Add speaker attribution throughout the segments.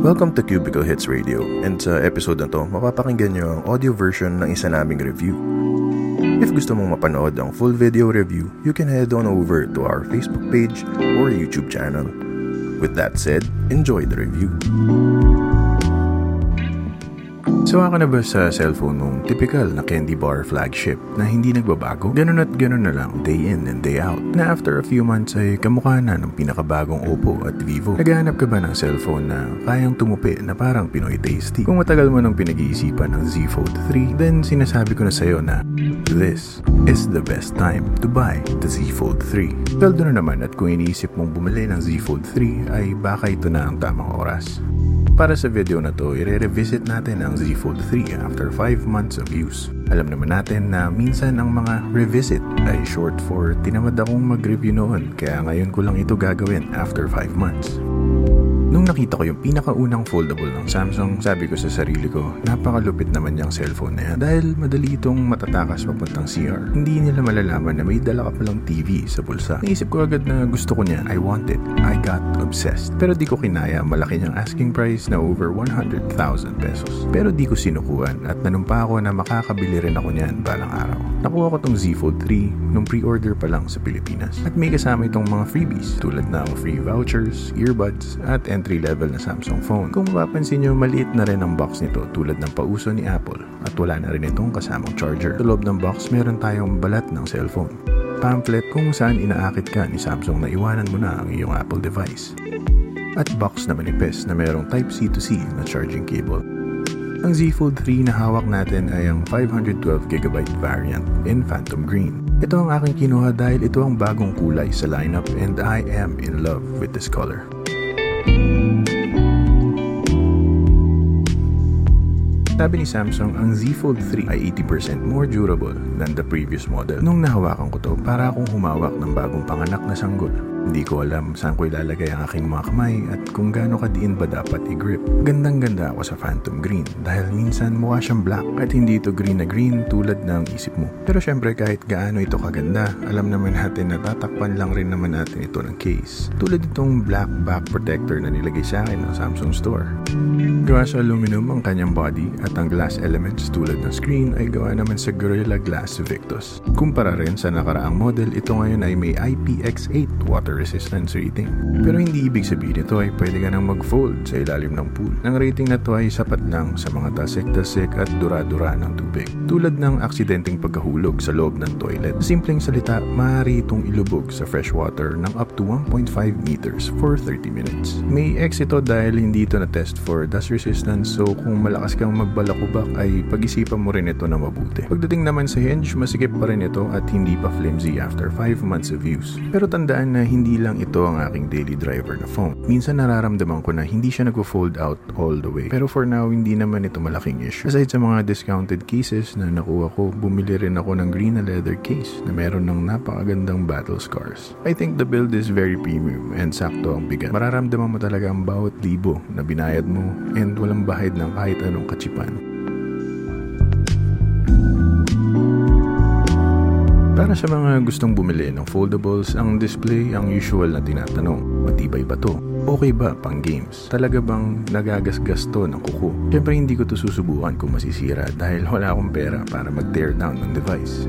Speaker 1: Welcome to Cubicle Hits Radio and sa episode na to, mapapakinggan nyo ang audio version ng isa naming review. If gusto mong mapanood ang full video review, you can head on over to our Facebook page or YouTube channel. With that said, enjoy the review. Sawa ka na ba sa cellphone mong typical na candy bar flagship na hindi nagbabago? Ganun at ganun na lang day in and day out. Na after a few months ay kamukha na ng pinakabagong Oppo at Vivo. Naghahanap ka ba ng cellphone na kayang tumupi na parang Pinoy tasty? Kung matagal mo nang pinag-iisipan ng Z Fold 3, then sinasabi ko na sa'yo na this is the best time to buy the Z Fold 3. Sweldo na naman at kung iniisip mong bumili ng Z Fold 3 ay baka ito na ang tamang oras. Para sa video na to, i-revisit natin ang Z Fold 3 after 5 months of use. Alam naman natin na minsan ang mga revisit ay short for tinamad akong mag-review noon kaya ngayon ko lang ito gagawin after 5 months. Nung nakita ko yung pinakaunang foldable ng Samsung, sabi ko sa sarili ko, napakalupit naman yung cellphone na yan. Dahil madali itong matatakas papuntang CR. Hindi nila malalaman na may dala ka palang TV sa bulsa. Naisip ko agad na gusto ko niyan. I want it. I got obsessed. Pero di ko kinaya, malaki niyang asking price na over 100,000 pesos. Pero di ko sinukuhan at nanumpa ako na makakabili rin ako niyan balang araw. Nakuha ko tong Z Fold 3 nung pre-order pa lang sa Pilipinas. At may kasama itong mga freebies tulad ng free vouchers, earbuds, at entry-level na Samsung phone. Kung mapapansin nyo, maliit na rin ang box nito tulad ng pauso ni Apple at wala na rin itong kasamang charger. Sa loob ng box, meron tayong balat ng cellphone. Pamphlet kung saan inaakit ka ni Samsung na iwanan mo na ang iyong Apple device. At box na manipis na merong Type-C to C na charging cable. Ang Z Fold 3 na hawak natin ay ang 512GB variant in Phantom Green. Ito ang aking kinuha dahil ito ang bagong kulay sa lineup and I am in love with this color. Sabi ni Samsung, ang Z Fold 3 ay 80% more durable than the previous model. Nung nahawakan ko to, para akong humawak ng bagong panganak na sanggol. Hindi ko alam saan ko ilalagay ang aking mga kamay at kung gaano kadiin ba dapat i-grip. Gandang-ganda ako sa Phantom Green dahil minsan mukha siyang black at hindi ito green na green tulad ng isip mo. Pero syempre kahit gaano ito kaganda, alam naman natin na tatakpan lang rin naman natin ito ng case. Tulad itong black back protector na nilagay sa akin ng Samsung Store. Gawa sa aluminum ang kanyang body at ang glass elements tulad ng screen ay gawa naman sa Gorilla Glass Victus. Kumpara rin sa nakaraang model, ito ngayon ay may IPX8 water resistance rating. Pero hindi ibig sabihin ito ay pwede ka nang mag-fold sa ilalim ng pool. Ang rating na to ay sapat lang sa mga tasik-tasik at dura-dura ng tubig. Tulad ng aksidenteng pagkahulog sa loob ng toilet. Simpleng salita, maaari itong ilubog sa fresh water ng up to 1.5 meters for 30 minutes. May X ito dahil hindi ito na-test for dust resistance so kung malakas kang magbalakubak ay pag-isipan mo rin ito na mabuti. Pagdating naman sa hinge, masikip pa rin ito at hindi pa flimsy after 5 months of use. Pero tandaan na hindi lang ito ang aking daily driver na phone. Minsan nararamdaman ko na hindi siya nag-fold out all the way. Pero for now, hindi naman ito malaking issue. Aside sa mga discounted cases na nakuha ko, bumili rin ako ng green na leather case na meron ng napakagandang battle scars. I think the build is very premium and sakto ang bigat. Mararamdaman mo talaga ang bawat libo na binayad mo and walang bahid ng kahit anong kachipan. Para sa mga gustong bumili ng foldables, ang display ang usual na tinatanong. Matibay ba to? Okay ba pang games? Talaga bang nagagasgas to ng kuko? Siyempre hindi ko to susubukan kung masisira dahil wala akong pera para mag-tear down ng device.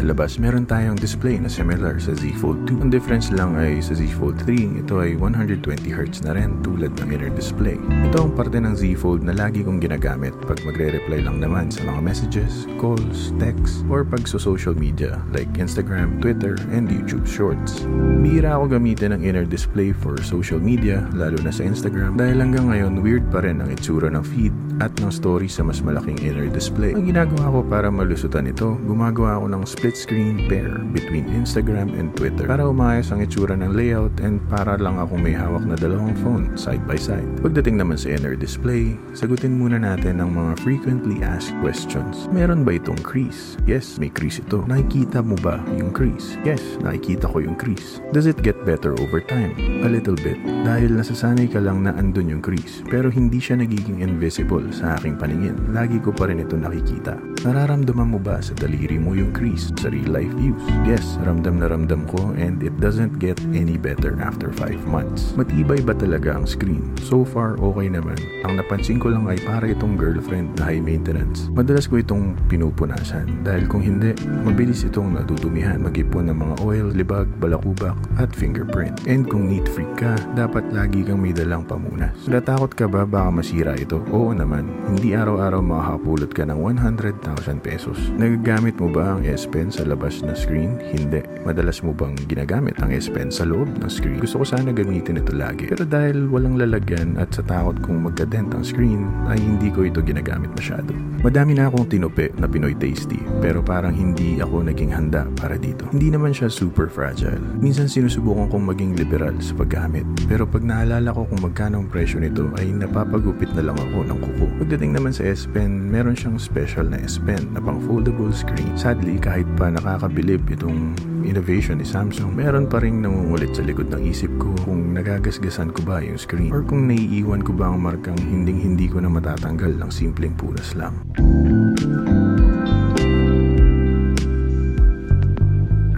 Speaker 1: Sa labas, meron tayong display na similar sa Z Fold 2. Ang difference lang ay sa Z Fold 3, ito ay 120Hz na rin tulad ng inner display. Ito ang parte ng Z Fold na lagi kong ginagamit pag magre-reply lang naman sa mga messages, calls, texts, or pag sa social media like Instagram, Twitter, and YouTube Shorts. Bihira ako gamitin ang inner display for social media, lalo na sa Instagram, dahil hanggang ngayon weird pa rin ang itsura ng feed at ng story sa mas malaking inner display. Ang ginagawa ko para malusutan ito, gumagawa ako ng split screen pair between Instagram and Twitter para umayos ang itsura ng layout and para lang akong may hawak na dalawang phone side by side. Pagdating naman sa inner display, sagutin muna natin ang mga frequently asked questions. Meron ba itong crease? Yes, may crease ito. Nakikita mo ba yung crease? Yes, nakikita ko yung crease. Does it get better over time? A little bit. Dahil nasasanay ka lang na andun yung crease. Pero hindi siya nagiging invisible sa aking paningin. Lagi ko pa rin ito nakikita. Nararamdaman mo ba sa daliri mo yung crease? Sa real life use. Yes, ramdam na ramdam ko and it doesn't get any better after 5 months. Matibay ba talaga ang screen? So far, okay naman. Ang napansin ko lang ay para itong girlfriend na high maintenance. Madalas ko itong pinupunasan dahil kung hindi, mabilis itong natutumihan mag-ipon ng mga oil, libag, balakubak at fingerprint. And kung neat freak ka, dapat lagi kang may dalang pamunas. Natakot ka ba baka masira ito? Oo naman. Hindi araw-araw makakapulot ka ng 100,000 pesos. Nagagamit mo ba ang S Sa labas na screen? Hindi. Madalas mo bang ginagamit ang S Pen sa loob ng screen? Gusto ko sana gamitin ito lagi. Pero dahil walang lalagyan at sa takot kong magka-dent ang screen, ay hindi ko ito ginagamit masyado. Madami na akong tinupi na Pinoy Tasty, pero parang hindi ako naging handa para dito. Hindi naman siya super fragile. Minsan sinusubukan kong maging liberal sa paggamit, pero pag naalala ko kung magkano ang presyo nito ay napapagupit na lang ako ng kuko. Pagdating naman sa S Pen, meron siyang special na S Pen na pang foldable screen. Sadly, kahit pa nakakabilib itong innovation ni Samsung, meron pa rin nangungulit sa likod ng isip ko kung nagagasgasan ko ba yung screen or kung naiiwan ko ba ang markang hinding-hindi ko na matatanggal ng simpleng punas lang.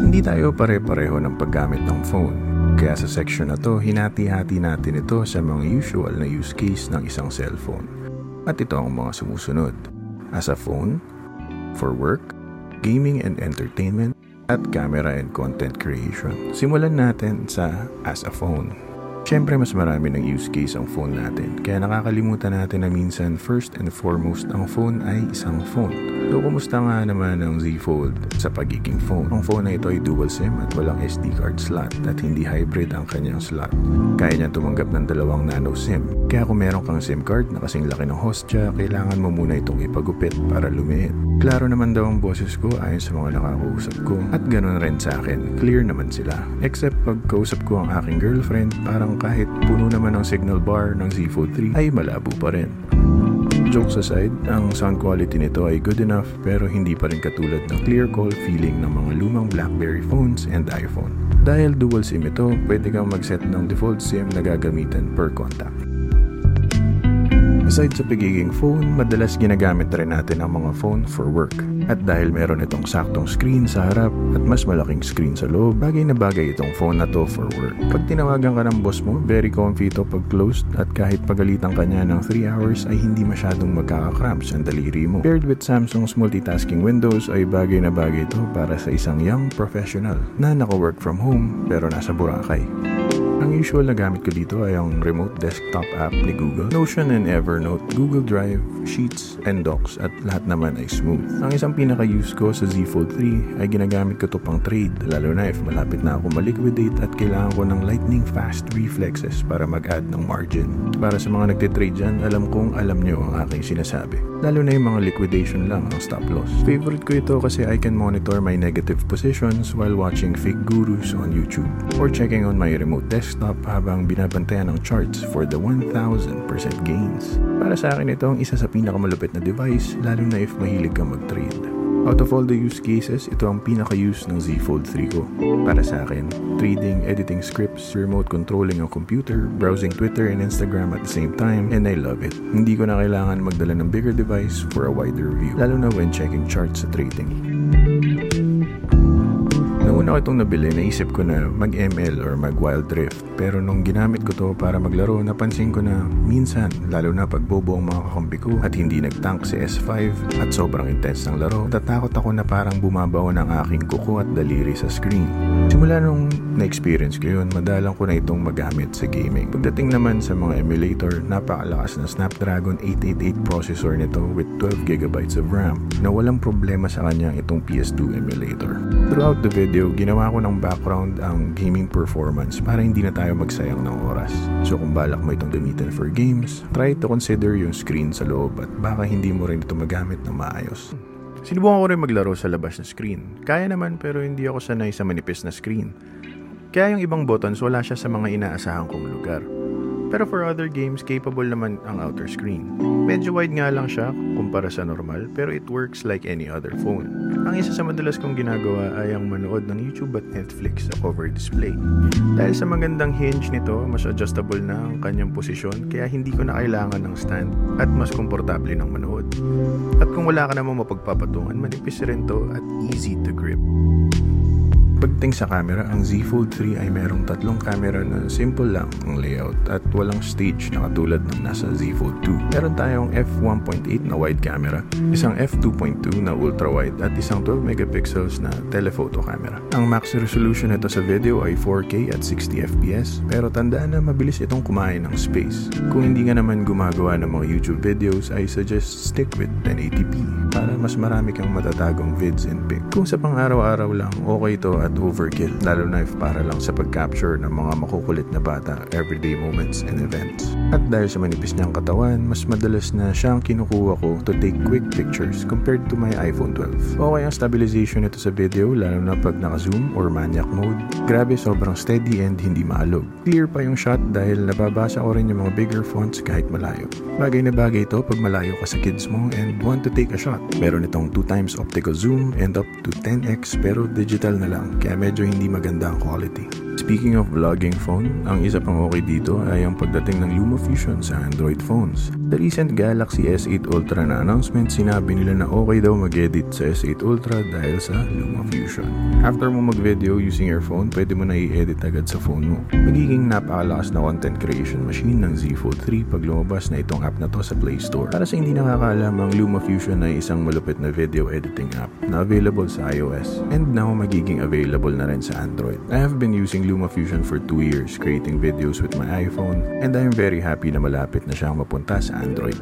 Speaker 1: Hindi tayo pare-pareho ng paggamit ng phone. Kaya sa section na to, hinati-hati natin ito sa mga usual na use case ng isang cellphone. At ito ang mga sumusunod. As a phone, for work, gaming and entertainment, at camera and content creation. Simulan natin sa as a phone. Siyempre, mas marami ng use case ang phone natin. Kaya nakakalimutan natin na minsan first and foremost ang phone ay isang phone. So, kumusta nga naman ang Z Fold sa pagiging phone? Ang phone na ito ay dual SIM at walang SD card slot at hindi hybrid ang kanyang slot. Kaya niya tumanggap ng dalawang nano SIM. Kaya kung meron kang SIM card na kasing laki ng hostya, kailangan mo muna itong ipagupit para lumiit. Klaro naman daw ang boses ko ayon sa mga nakakausap ko at ganoon rin sa akin. Clear naman sila. Except pag kausap ko ang aking girlfriend, parang kahit puno naman ang signal bar ng Z Fold 3 ay malabo pa rin. Jokes aside, ang sound quality nito ay good enough pero hindi pa rin katulad ng clear call feeling ng mga lumang BlackBerry phones and iPhone. Dahil dual SIM ito, pwede kang mag-set ng default SIM na gagamitin per contact. Aside sa pagiging phone, madalas ginagamit rin natin ang mga phone for work. At dahil meron itong saktong screen sa harap at mas malaking screen sa loob, bagay na bagay itong phone na to for work. Pag tinawagan ka ng boss mo, very comfy ito pag closed at kahit pagalitan ka niya ng 3 hours ay hindi masyadong magkakakramps ang daliri mo. Paired with Samsung's multitasking windows ay bagay na bagay ito para sa isang young professional na naka-work from home pero nasa Boracay. Ang usual na gamit ko dito ay ang remote desktop app ni Google, Notion and Evernote, Google Drive, Sheets, and Docs at lahat naman ay smooth. Ang isang pinaka-use ko sa Z Fold 3 ay ginagamit ko to pang trade, lalo na if malapit na ako maliquidate at kailangan ko ng lightning fast reflexes para mag-add ng margin. Para sa mga nagtitrade dyan, alam kong alam nyo ang aking sinasabi. Lalo na yung mga liquidation lang ang stop loss. Favorite ko ito kasi I can monitor my negative positions while watching fake gurus on YouTube or checking on my remote desktop habang binabantayan ng charts for the 1000% gains. Para sa akin ito ang isa sa pinakamalupit na device lalo na if mahilig kang mag-trade. Out of all the use cases, ito ang pinaka-use ng Z Fold 3 ko. Para sa akin, trading, editing scripts, remote controlling ang computer, browsing Twitter and Instagram at the same time, and I love it. Hindi ko na kailangan magdala ng bigger device for a wider view, lalo na when checking charts sa trading. Una ko itong nabili, naisip ko na mag-ML or mag-Wild Rift. Pero nung ginamit ko to para maglaro, napansin ko na minsan, lalo na pag bobo ang mga kakampi ko at hindi nag-tank si S5 at sobrang intense ng laro, natatakot ako na parang bumabaw ng aking kuko at daliri sa screen. Simula nung na-experience ko yun, madalang ko na itong magamit sa gaming. Pagdating naman sa mga emulator, napakalakas na Snapdragon 888 processor nito with 12GB of RAM na walang problema sa kanyang itong PS2 emulator. Throughout the video, ginawa ko ng background ang gaming performance para hindi na tayo magsayang ng oras. So kung balak mo itong gamitin for games, try to consider yung screen sa loob at baka hindi mo rin ito magamit ng maayos. Sinubukan ko rin maglaro sa labas na screen. Kaya naman pero hindi ako sanay sa manipis na screen. Kaya yung ibang buttons wala siya sa mga inaasahan kong lugar. Pero for other games, capable naman ang outer screen. Medyo wide nga lang siya kumpara sa normal, pero it works like any other phone. Ang isa sa madalas kong ginagawa ay ang manood ng YouTube at Netflix sa cover display. Dahil sa magandang hinge nito, mas adjustable na ang kanyang posisyon kaya hindi ko na kailangan ng stand at mas komportable ng manood. At kung wala ka namang mapagpapatungan, manipis rin to at easy to grip. Pagdating sa camera, ang Z Fold 3 ay merong tatlong camera na simple lang ang layout at walang stage na katulad ng nasa Z Fold 2. Meron tayong f1.8 na wide camera, isang f2.2 na ultra wide at isang 12 megapixels na telephoto camera. Ang max resolution nito sa video ay 4K at 60 FPS pero tandaan na mabilis itong kumain ng space. Kung hindi ka naman gumagawa ng mga YouTube videos, I suggest stick with 1080p para mas marami kang matatagong vids and pic. Kung sa pang araw-araw lang, okay to at overkill, lalo na if para lang sa pag-capture ng mga makukulit na bata, everyday moments and events. At dahil sa manipis niyang katawan, mas madalas na siyang kinukuha ko to take quick pictures compared to my iPhone 12. Okay ang stabilization nito sa video, lalo na pag naka-zoom or maniac mode. Grabe, sobrang steady and hindi maalog. Clear pa yung shot dahil nababasa ko rin yung mga bigger fonts kahit malayo. Bagay na bagay ito pag malayo ka sa kids mo and want to take a shot. Meron itong 2 times optical zoom and up to 10x pero digital na lang kaya medyo hindi maganda ang quality. Speaking of vlogging phone, ang isa pang okay dito ay ang pagdating ng LumaFusion sa Android phones. The recent Galaxy S8 Ultra na announcement, sinabi nila na okay daw mag-edit sa S8 Ultra dahil sa LumaFusion. After mo mag-video using your phone, pwede mo na i-edit agad sa phone mo. Magiging napakalakas na content creation machine ng Z Fold 3 pag lumabas na itong app na to sa Play Store. Para sa hindi nakakaalam, ang LumaFusion ay isang malupit na video editing app na available sa iOS and now magiging available na rin sa Android. I have been using LumaFusion for 2 years creating videos with my iPhone and I am very happy na malapit na siyang mapunta sa Android.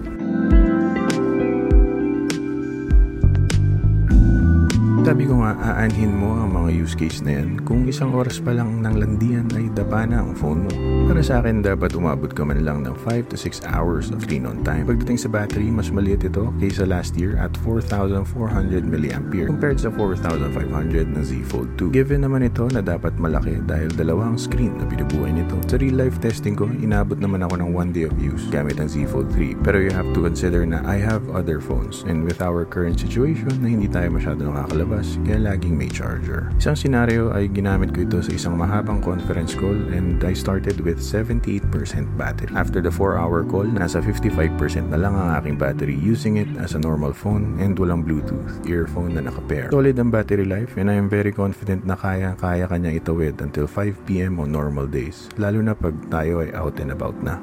Speaker 1: Sabi ko nga, aanhin mo ang mga use case na yan kung isang oras pa lang ng landian ay daba na ang phone mo. Para sa akin, dapat umabot ka man lang ng 5 to 6 hours of screen on time. Pagdating sa battery, mas maliit ito kaysa last year at 4,400 mAh compared sa 4,500 ng Z Fold 2. Given naman ito na dapat malaki dahil dalawang screen na binubuhay nito. Sa real life testing ko, inabot naman ako ng 1 day of use gamit ang Z Fold 3. Pero you have to consider na I have other phones and with our current situation na hindi tayo masyado nakakalabas kaya laging may charger. Isang senaryo ay ginamit ko ito sa isang mahabang conference call and I started with 78% battery. After the 4-hour call, nasa 55% na lang ang aking battery using it as a normal phone and walang Bluetooth earphone na nakapair. Solid ang battery life and I am very confident na kaya-kaya kanya itawid until 5pm on normal days, lalo na pag tayo ay out and about na.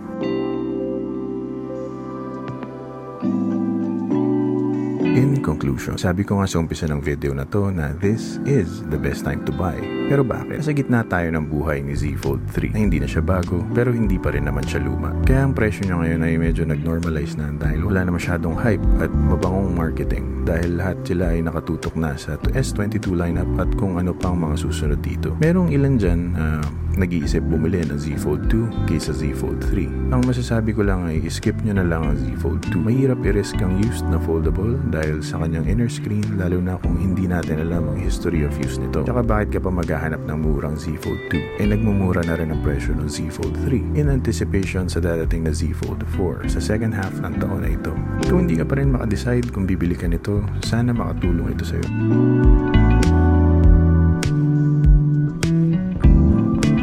Speaker 1: Conclusion, sabi ko nga sa umpisa ng video na to na this is the best time to buy. Pero bakit? Sa gitna tayo ng buhay ni Z Fold 3 na hindi na siya bago pero hindi pa rin naman siya luma. Kaya ang presyo niya ngayon ay medyo nag-normalize na dahil wala na masyadong hype at mabangong marketing dahil lahat sila ay nakatutok na sa S22 lineup at kung ano pang mga susunod dito. Merong ilan dyan uh, nag-iisip bumili ng Z Fold 2 kaysa Z Fold 3. Ang masasabi ko lang ay skip nyo na lang ang Z Fold 2. Mahirap i-risk ang used na foldable dahil sa kanyang inner screen lalo na kung hindi natin alam ang history of use nito. Tsaka bakit ka pa maghahanap ng murang Z Fold 2? Eh nagmumura na rin ang presyo ng Z Fold 3 in anticipation sa dadating na Z Fold 4 sa second half ng taon na ito. Kung hindi ka pa rin makadecide kung bibili ka nito, sana makatulong ito sa'yo.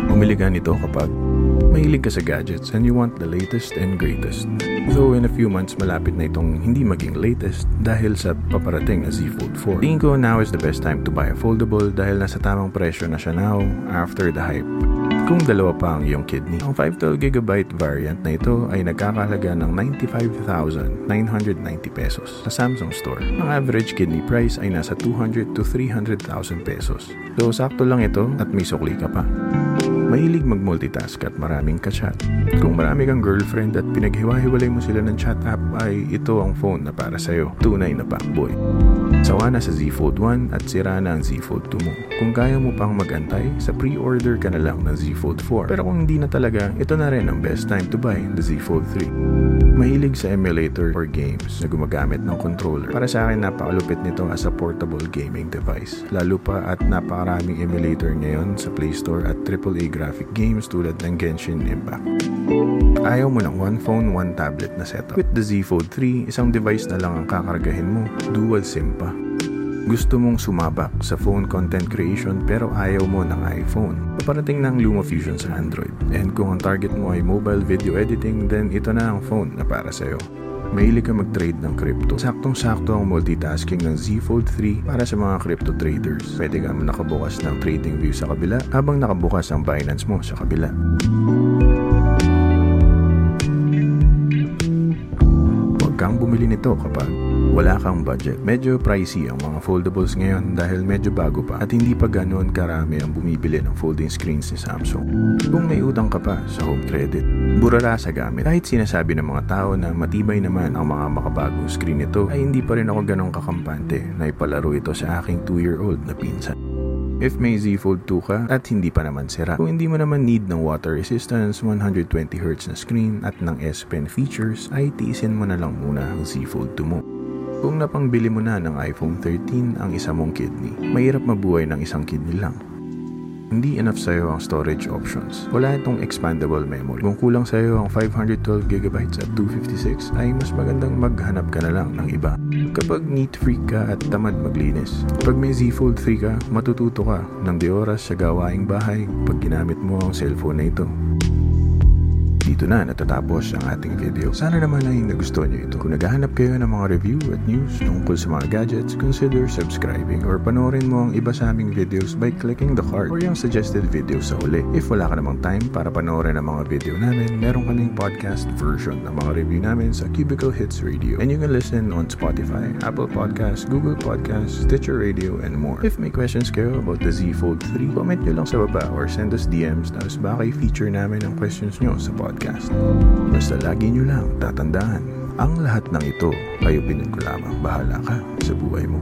Speaker 1: Bumili ka nito kapag mahilig ka sa gadgets and you want the latest and greatest. Though in a few months malapit na itong hindi maging latest dahil sa paparating na Z Fold 4. Tingin ko now is the best time to buy a foldable dahil nasa tamang presyo na siya now after the hype. Kung dalawa pa ang iyong kidney, ang 512GB variant na ito ay nagkakahalaga ng 95,990 pesos sa Samsung Store. Ang average kidney price ay nasa 200 to 300,000 pesos. So sakto lang ito at may sukli ka pa. Mahilig mag-multitask at maraming ka-chat. Kung marami kang girlfriend at pinaghiwa-hiwalay mo sila ng chat app ay ito ang phone na para sa'yo. Tunay na backboy. Sawa na sa Z Fold 1 at sira na ang Z Fold 2 mo. Kung kaya mo pang magantay, sa pre-order ka na lang ng Z Fold 4. Pero kung hindi na talaga, ito na rin ang best time to buy the Z Fold 3. Mahilig sa emulator or games na gumagamit ng controller. Para sa akin, napakalupit nito as a portable gaming device. Lalo pa at napakaraming emulator ngayon sa Play Store at AAA graphic games tulad ng Genshin Impact. Ayaw mo ng one phone, one tablet na setup. With the Z Fold 3, isang device na lang ang kakargahin mo. Dual SIM pa. Gusto mong sumabak sa phone content creation pero ayaw mo ng iPhone. Paparating ng LumaFusion sa Android. And kung ang target mo ay mobile video editing, then ito na ang phone na para sa'yo. Mahilig ka mag-trade ng crypto. Saktong-sakto ang multitasking ng Z Fold 3 para sa mga crypto traders. Pwede ka nakabukas ng trading view sa kabila habang nakabukas ang Binance mo sa kabila. Huwag kang bumili nito kapag wala kang budget. Medyo pricey ang mga foldables ngayon dahil medyo bago pa at hindi pa ganoon karami ang bumibili ng folding screens ni Samsung. Kung may utang ka pa sa home credit, burara sa gamit. Kahit sinasabi ng mga tao na matibay naman ang mga makabagong screen nito, ay hindi pa rin ako ganong kakampante na ipalaro ito sa aking 2-year-old na pinsan. If may Z Fold 2 ka at hindi pa naman sira. Kung hindi mo naman need ng water resistance, 120Hz na screen at ng S Pen features, ay tiisin mo na lang muna ang Z Fold 2 mo. Kung napangbili mo na ng iPhone 13 ang isa mong kidney, mahirap mabuhay ng isang kidney lang. Hindi enough sa'yo ang storage options. Wala itong expandable memory. Kung kulang sa'yo ang 512GB at 256 ay mas magandang maghanap ka na lang ng iba. Kapag neat freak ka at tamad maglinis. Pag may Z Fold 3 ka, matututo ka ng di oras sa gawaing bahay pag ginamit mo ang cellphone na ito. Dito na natatapos ang ating video. Sana naman ay nagustuhan nyo ito. Kung naghahanap kayo ng mga review at news tungkol sa mga gadgets, consider subscribing or panoorin mo ang iba sa aming videos by clicking the card or yung suggested video sa huli. If wala ka namang time para panoorin ang mga video namin, meron kaming podcast version ng mga review namin sa Cubicle Hits Radio. And you can listen on Spotify, Apple Podcasts, Google Podcasts, Stitcher Radio, and more. If may questions kayo about the Z Fold 3, comment nyo lang sa baba or send us DMs tapos baka i-feature namin ang questions nyo sa podcast podcast. Basta lagi nyo lang tatandaan, ang lahat ng ito ay opinion ko lamang. Bahala ka sa buhay mo.